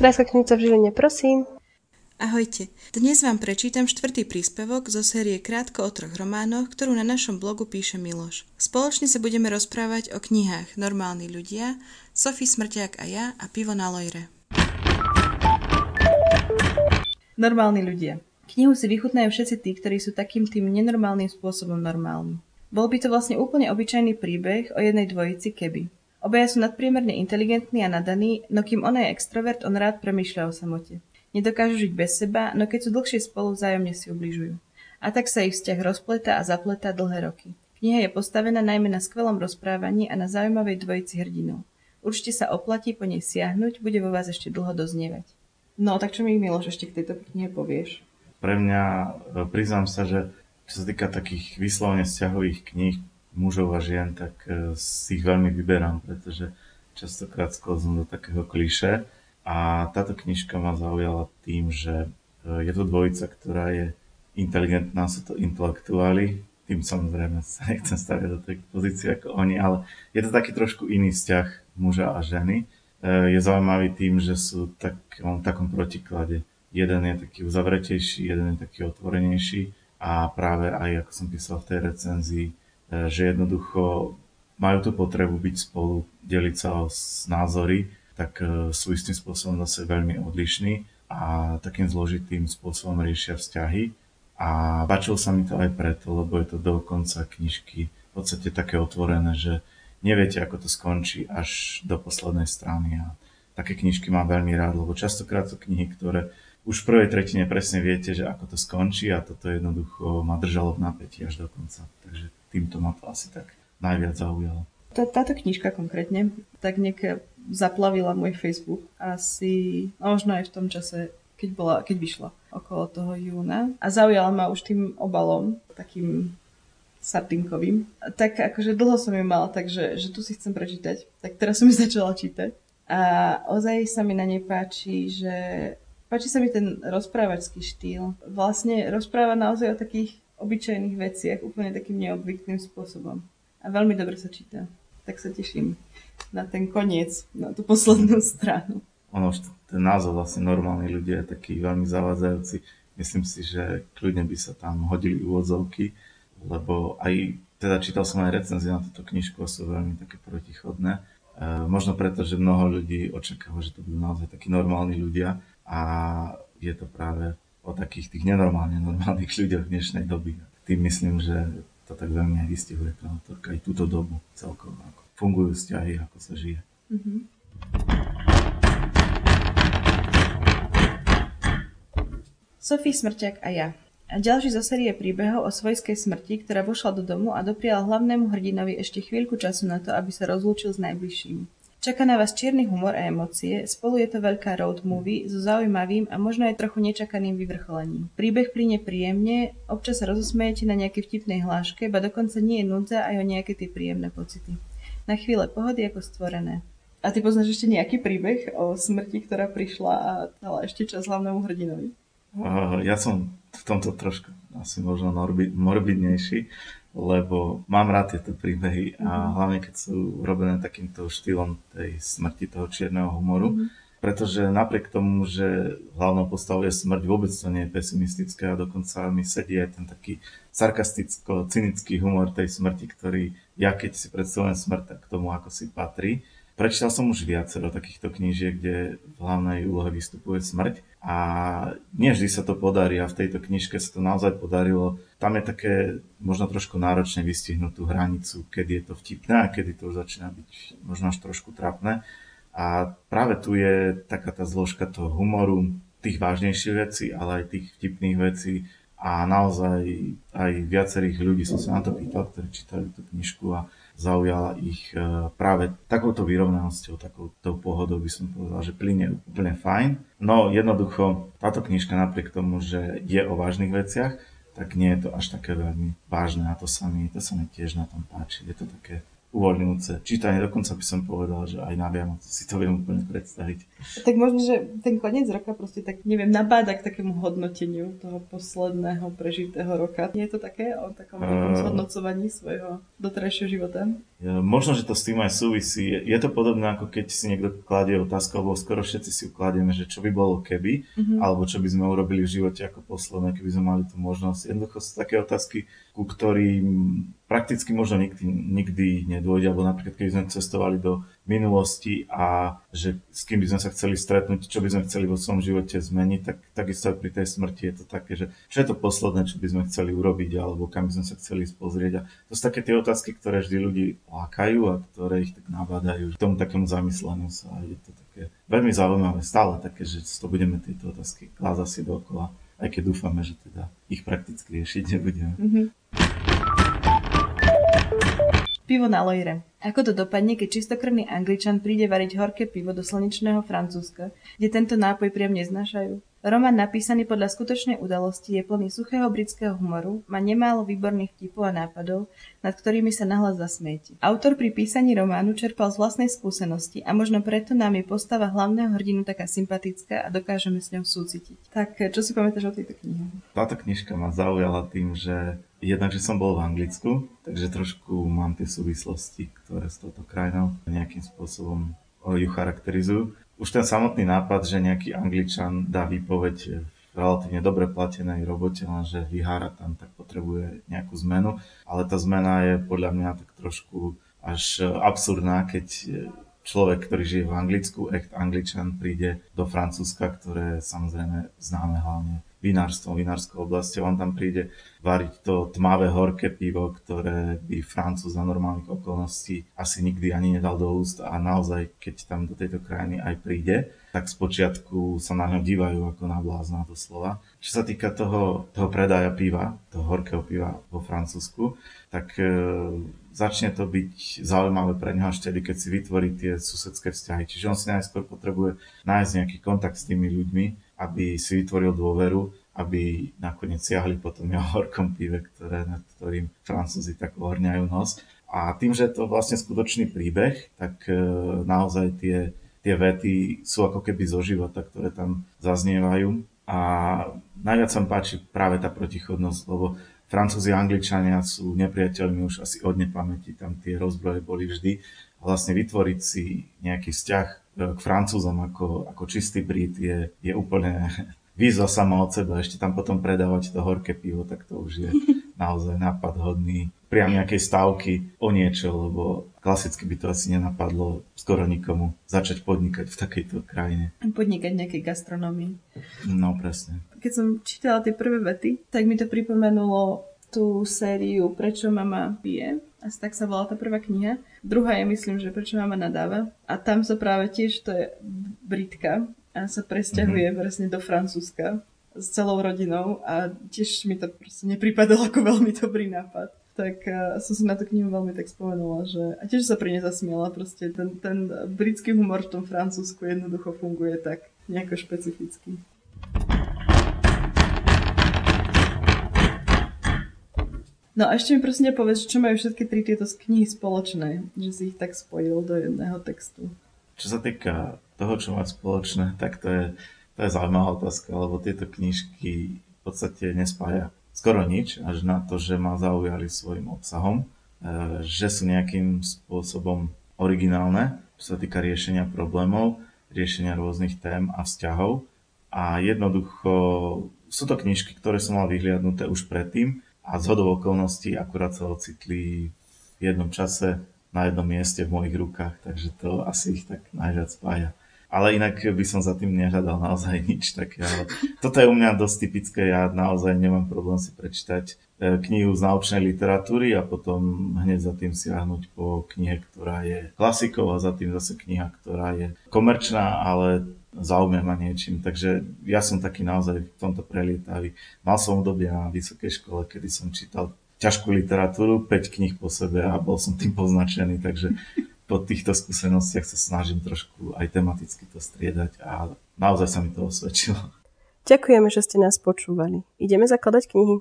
Krajská knižnica v Žiline, prosím. Ahojte, dnes vám prečítam štvrtý príspevok zo série Krátko o troch románoch, ktorú na našom blogu píše Miloš. Spoločne sa budeme rozprávať o knihách Normálni ľudia, Sofie Smrťák a ja a Pivo na Lojre. Normálni ľudia. Knihu si vychutnajú všetci tí, ktorí sú takým tým nenormálnym spôsobom normálni. Bol by to vlastne úplne obyčajný príbeh o jednej dvojici keby. Obaja sú nadpriemerne inteligentní a nadaní, no kým on je extrovert, on rád premýšľa o samote. Nedokážu žiť bez seba, no keď sú dlhšie spolu, vzájomne si ubližujú. A tak sa ich vzťah rozpleta a zapleta dlhé roky. Kniha je postavená najmä na skvelom rozprávaní a na zaujímavej dvojici hrdinov. Určite sa oplatí po nej siahnuť, bude vo vás ešte dlho doznievať. No, tak čo mi Miloš ešte k tejto knihe povieš? Pre mňa, e, priznám sa, že čo sa týka takých vyslovene vzťahových kníh mužov a žien, tak e, si ich veľmi vyberám, pretože častokrát sklznem do takého kliše a táto knižka ma zaujala tým, že e, je to dvojica, ktorá je inteligentná, sú to intelektuáli, tým samozrejme sa nechcem staviať do tej pozície ako oni, ale je to taký trošku iný vzťah muža a ženy. E, je zaujímavý tým, že sú tak, v takom protiklade. Jeden je taký uzavretejší, jeden je taký otvorenejší a práve aj, ako som písal v tej recenzii, že jednoducho majú tú potrebu byť spolu, deliť sa o názory, tak e, sú istým spôsobom zase veľmi odlišní a takým zložitým spôsobom riešia vzťahy. A páčilo sa mi to aj preto, lebo je to do konca knižky v podstate také otvorené, že neviete, ako to skončí až do poslednej strany. A také knižky mám veľmi rád, lebo častokrát sú knihy, ktoré už v prvej tretine presne viete, že ako to skončí a toto jednoducho ma držalo v napätí až do konca. Takže týmto ma to asi tak najviac zaujalo. Tá, táto knižka konkrétne tak nejak zaplavila môj Facebook asi, no možno aj v tom čase, keď, bola, keď vyšla okolo toho júna a zaujala ma už tým obalom, takým sardinkovým. Tak akože dlho som ju mala, takže že tu si chcem prečítať. Tak teraz som ju začala čítať. A ozaj sa mi na nej páči, že páči sa mi ten rozprávačský štýl. Vlastne rozpráva naozaj o takých obyčajných veciach úplne takým neobvyklým spôsobom. A veľmi dobre sa číta. Tak sa teším na ten koniec, na tú poslednú stranu. Ono ten názov vlastne normálni ľudia je taký veľmi zavádzajúci. Myslím si, že kľudne by sa tam hodili úvodzovky, lebo aj, teda čítal som aj recenzie na túto knižku a sú veľmi také protichodné. E, možno preto, že mnoho ľudí očakáva, že to budú naozaj takí normálni ľudia a je to práve o takých tých nenormálne normálnych ľuďoch dnešnej doby. Tým myslím, že to tak veľmi aj vystihuje tá autorka aj túto dobu celkovo. Ako fungujú vzťahy, ako sa žije. Mm-hmm. Sofie Smrťák a ja. Ďalší zo série príbehov o svojskej smrti, ktorá vošla do domu a dopriala hlavnému hrdinovi ešte chvíľku času na to, aby sa rozlúčil s najbližším. Čaká na vás čierny humor a emócie, spolu je to veľká road movie so zaujímavým a možno aj trochu nečakaným vyvrcholením. Príbeh plyne príjemne, občas sa rozosmejete na nejakej vtipnej hláške, ba dokonca nie je núdza aj o nejaké tie príjemné pocity na chvíle pohody ako stvorené. A ty poznáš ešte nejaký príbeh o smrti, ktorá prišla a dala ešte čas hlavnému hrdinovi? Uh, ja som v tomto trošku asi možno morbidnejší, lebo mám rád tieto príbehy a uh-huh. hlavne keď sú robené takýmto štýlom tej smrti toho čierneho humoru. Uh-huh pretože napriek tomu, že hlavnou postavou je smrť, vôbec to nie je pesimistické a dokonca mi sedí aj ten taký sarkasticko-cynický humor tej smrti, ktorý ja keď si predstavujem smrť, tak k tomu ako si patrí. Prečítal som už viacero takýchto knížiek, kde v hlavnej úlohe vystupuje smrť a nie vždy sa to podarí a v tejto knižke sa to naozaj podarilo. Tam je také možno trošku náročne vystihnúť tú hranicu, kedy je to vtipné a kedy to už začína byť možno až trošku trapné. A práve tu je taká tá zložka toho humoru, tých vážnejších vecí, ale aj tých vtipných vecí. A naozaj aj viacerých ľudí som sa na to pýtal, ktorí čítali tú knižku a zaujala ich e, práve takouto vyrovnanosťou, takouto pohodou by som povedal, že plyne úplne fajn. No jednoducho táto knižka napriek tomu, že je o vážnych veciach, tak nie je to až také veľmi vážne a to sa mi, to sa mi tiež na tom páči. Je to také uvoľňujúce. Čítanie dokonca by som povedal, že aj na Vianoce si to viem úplne predstaviť. Tak možno, že ten koniec roka proste tak, neviem, nabáda k takému hodnoteniu toho posledného prežitého roka. Nie je to také o takom uh, zhodnocovaní svojho doterajšieho života? Možno, že to s tým aj súvisí. Je to podobné, ako keď si niekto kladie otázku, alebo skoro všetci si ukladieme, že čo by bolo keby, uh-huh. alebo čo by sme urobili v živote ako posledné, keby sme mali tú možnosť. Jednoducho sú také otázky, ku ktorým prakticky možno nikdy, nikdy nedôjde, alebo napríklad keby sme cestovali do minulosti a že s kým by sme sa chceli stretnúť, čo by sme chceli vo svojom živote zmeniť, tak takisto aj pri tej smrti je to také, že čo je to posledné, čo by sme chceli urobiť, alebo kam by sme sa chceli pozrieť. A to sú také tie otázky, ktoré vždy ľudí lákajú a ktoré ich tak nabádajú k tomu takému zamysleniu sa. A je to také veľmi zaujímavé, stále také, že to budeme tieto otázky klásť asi dokola aj keď dúfame, že teda ich prakticky riešiť nebudeme. Mm-hmm. Pivo na lojre. Ako to dopadne, keď čistokrvný angličan príde variť horké pivo do slnečného Francúzska, kde tento nápoj priam neznášajú? Román napísaný podľa skutočnej udalosti je plný suchého britského humoru, má nemálo výborných vtipov a nápadov, nad ktorými sa nahlas zasmiete. Autor pri písaní románu čerpal z vlastnej skúsenosti a možno preto nám je postava hlavného hrdinu taká sympatická a dokážeme s ňou súcitiť. Tak, čo si pamätáš o tejto knihe? Táto knižka ma zaujala tým, že jednak, že som bol v Anglicku, takže trošku mám tie súvislosti, ktoré s touto krajinou nejakým spôsobom ju charakterizujú už ten samotný nápad, že nejaký angličan dá výpoveď v relatívne dobre platenej robote, lenže vyhára tam, tak potrebuje nejakú zmenu. Ale tá zmena je podľa mňa tak trošku až absurdná, keď človek, ktorý žije v Anglicku, echt angličan, príde do Francúzska, ktoré samozrejme známe hlavne vinárstvom, vinárskou oblasťou. On tam príde variť to tmavé horké pivo, ktoré by Francúz za normálnych okolností asi nikdy ani nedal do úst a naozaj, keď tam do tejto krajiny aj príde, tak spočiatku sa na ňo dívajú ako na blázna doslova. Čo sa týka toho, toho predaja piva, toho horkého piva vo Francúzsku, tak e, začne to byť zaujímavé pre neho až tedy, keď si vytvorí tie susedské vzťahy. Čiže on si najskôr potrebuje nájsť nejaký kontakt s tými ľuďmi, aby si vytvoril dôveru, aby nakoniec siahli po tom horkom pive, ktoré, nad ktorým Francúzi tak ohorňajú nos. A tým, že je to vlastne skutočný príbeh, tak e, naozaj tie, tie vety sú ako keby zo života, ktoré tam zaznievajú. A najviac sa páči práve tá protichodnosť, lebo Francúzi a Angličania sú nepriateľmi už asi od nepamäti, tam tie rozbroje boli vždy. A vlastne vytvoriť si nejaký vzťah k Francúzom ako, ako čistý Brit je, je úplne výzva sama od seba. Ešte tam potom predávať to horké pivo, tak to už je naozaj nápad hodný priam nejakej stávky o niečo, lebo klasicky by to asi nenapadlo skoro nikomu začať podnikať v takejto krajine. Podnikať nejakej gastronomii. No presne. Keď som čítala tie prvé vety, tak mi to pripomenulo tú sériu Prečo mama pije. Asi tak sa volá tá prvá kniha. Druhá je, myslím, že Prečo mama nadáva. A tam sa práve tiež, to je Britka a sa presťahuje mm-hmm. presne do Francúzska s celou rodinou a tiež mi to proste nepripadalo ako veľmi dobrý nápad tak uh, som si na tú knihu veľmi tak spomenula, že a tiež sa pri nej zasmiela, proste ten, ten britský humor v tom Francúzsku jednoducho funguje tak nejako špecificky. No a ešte mi prosím povedz, čo majú všetky tri tieto knihy spoločné, že si ich tak spojil do jedného textu. Čo sa týka toho, čo má spoločné, tak to je, to je zaujímavá otázka, lebo tieto knižky v podstate nespája skoro nič, až na to, že ma zaujali svojim obsahom, e, že sú nejakým spôsobom originálne, čo sa týka riešenia problémov, riešenia rôznych tém a vzťahov. A jednoducho sú to knižky, ktoré som mal vyhliadnuté už predtým a z hodou okolností akurát sa ocitli v jednom čase na jednom mieste v mojich rukách, takže to asi ich tak najviac spája ale inak by som za tým nehľadal naozaj nič také. Ale toto je u mňa dosť typické, ja naozaj nemám problém si prečítať e, knihu z naučnej literatúry a potom hneď za tým siahnuť po knihe, ktorá je klasikou a za tým zase kniha, ktorá je komerčná, ale zaujíma ma niečím. Takže ja som taký naozaj v tomto prelietavý. Mal som obdobie na vysokej škole, kedy som čítal ťažkú literatúru, 5 kníh po sebe a bol som tým poznačený, takže po týchto skúsenostiach sa snažím trošku aj tematicky to striedať a naozaj sa mi to osvedčilo. Ďakujeme, že ste nás počúvali. Ideme zakladať knihy.